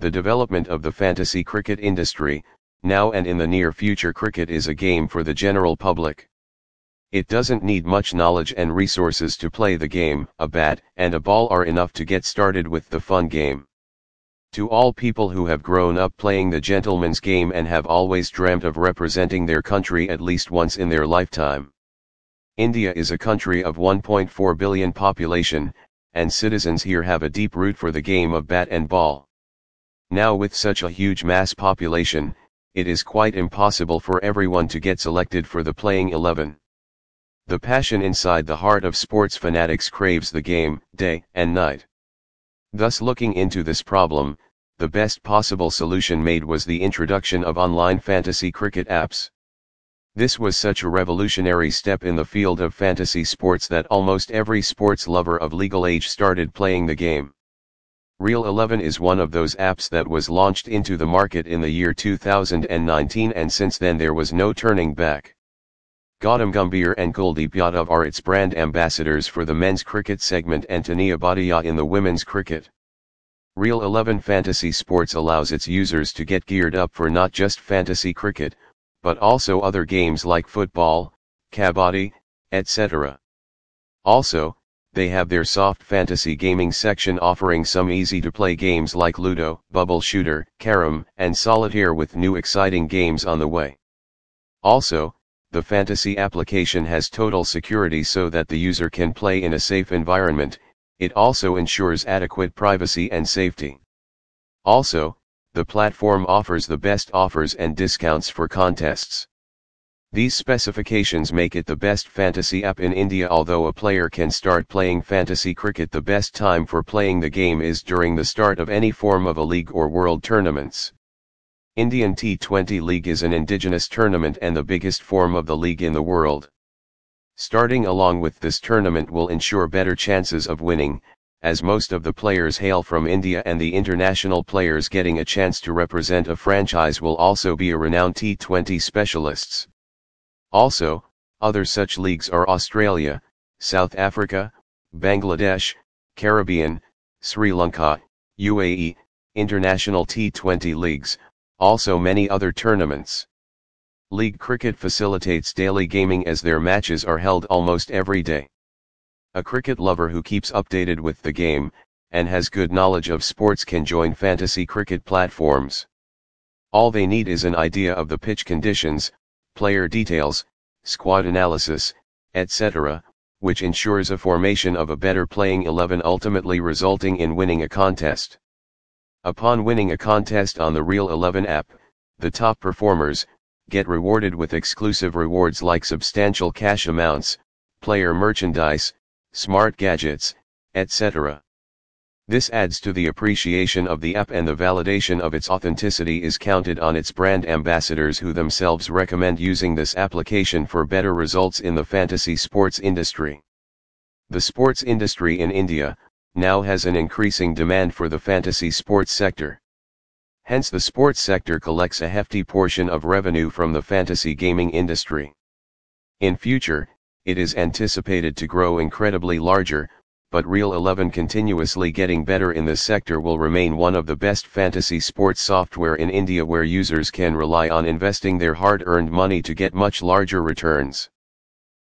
the development of the fantasy cricket industry, now and in the near future cricket is a game for the general public. It doesn't need much knowledge and resources to play the game, a bat and a ball are enough to get started with the fun game. To all people who have grown up playing the gentleman's game and have always dreamt of representing their country at least once in their lifetime. India is a country of 1.4 billion population, and citizens here have a deep root for the game of bat and ball. Now with such a huge mass population, it is quite impossible for everyone to get selected for the playing 11. The passion inside the heart of sports fanatics craves the game, day and night. Thus looking into this problem, the best possible solution made was the introduction of online fantasy cricket apps. This was such a revolutionary step in the field of fantasy sports that almost every sports lover of legal age started playing the game. Real 11 is one of those apps that was launched into the market in the year 2019 and since then there was no turning back. Gautam Gambhir and Kuldeep Yadav are its brand ambassadors for the men's cricket segment and Tania Bhatia in the women's cricket. Real 11 Fantasy Sports allows its users to get geared up for not just fantasy cricket, but also other games like football, kabaddi, etc. Also, they have their soft fantasy gaming section offering some easy to play games like Ludo, Bubble Shooter, Carrom, and Solitaire with new exciting games on the way. Also, the fantasy application has total security so that the user can play in a safe environment, it also ensures adequate privacy and safety. Also, the platform offers the best offers and discounts for contests. These specifications make it the best fantasy app in India although a player can start playing fantasy cricket the best time for playing the game is during the start of any form of a league or world tournaments. Indian T20 League is an indigenous tournament and the biggest form of the league in the world. Starting along with this tournament will ensure better chances of winning, as most of the players hail from India and the international players getting a chance to represent a franchise will also be a renowned T20 specialists. Also, other such leagues are Australia, South Africa, Bangladesh, Caribbean, Sri Lanka, UAE, international T20 leagues, also many other tournaments. League cricket facilitates daily gaming as their matches are held almost every day. A cricket lover who keeps updated with the game, and has good knowledge of sports can join fantasy cricket platforms. All they need is an idea of the pitch conditions, player details, squad analysis, etc., which ensures a formation of a better playing 11 ultimately resulting in winning a contest. Upon winning a contest on the Real 11 app, the top performers, get rewarded with exclusive rewards like substantial cash amounts, player merchandise, smart gadgets, etc. This adds to the appreciation of the app and the validation of its authenticity is counted on its brand ambassadors who themselves recommend using this application for better results in the fantasy sports industry. The sports industry in India, now has an increasing demand for the fantasy sports sector. Hence the sports sector collects a hefty portion of revenue from the fantasy gaming industry. In future, it is anticipated to grow incredibly larger, but Real 11 continuously getting better in this sector will remain one of the best fantasy sports software in India where users can rely on investing their hard-earned money to get much larger returns.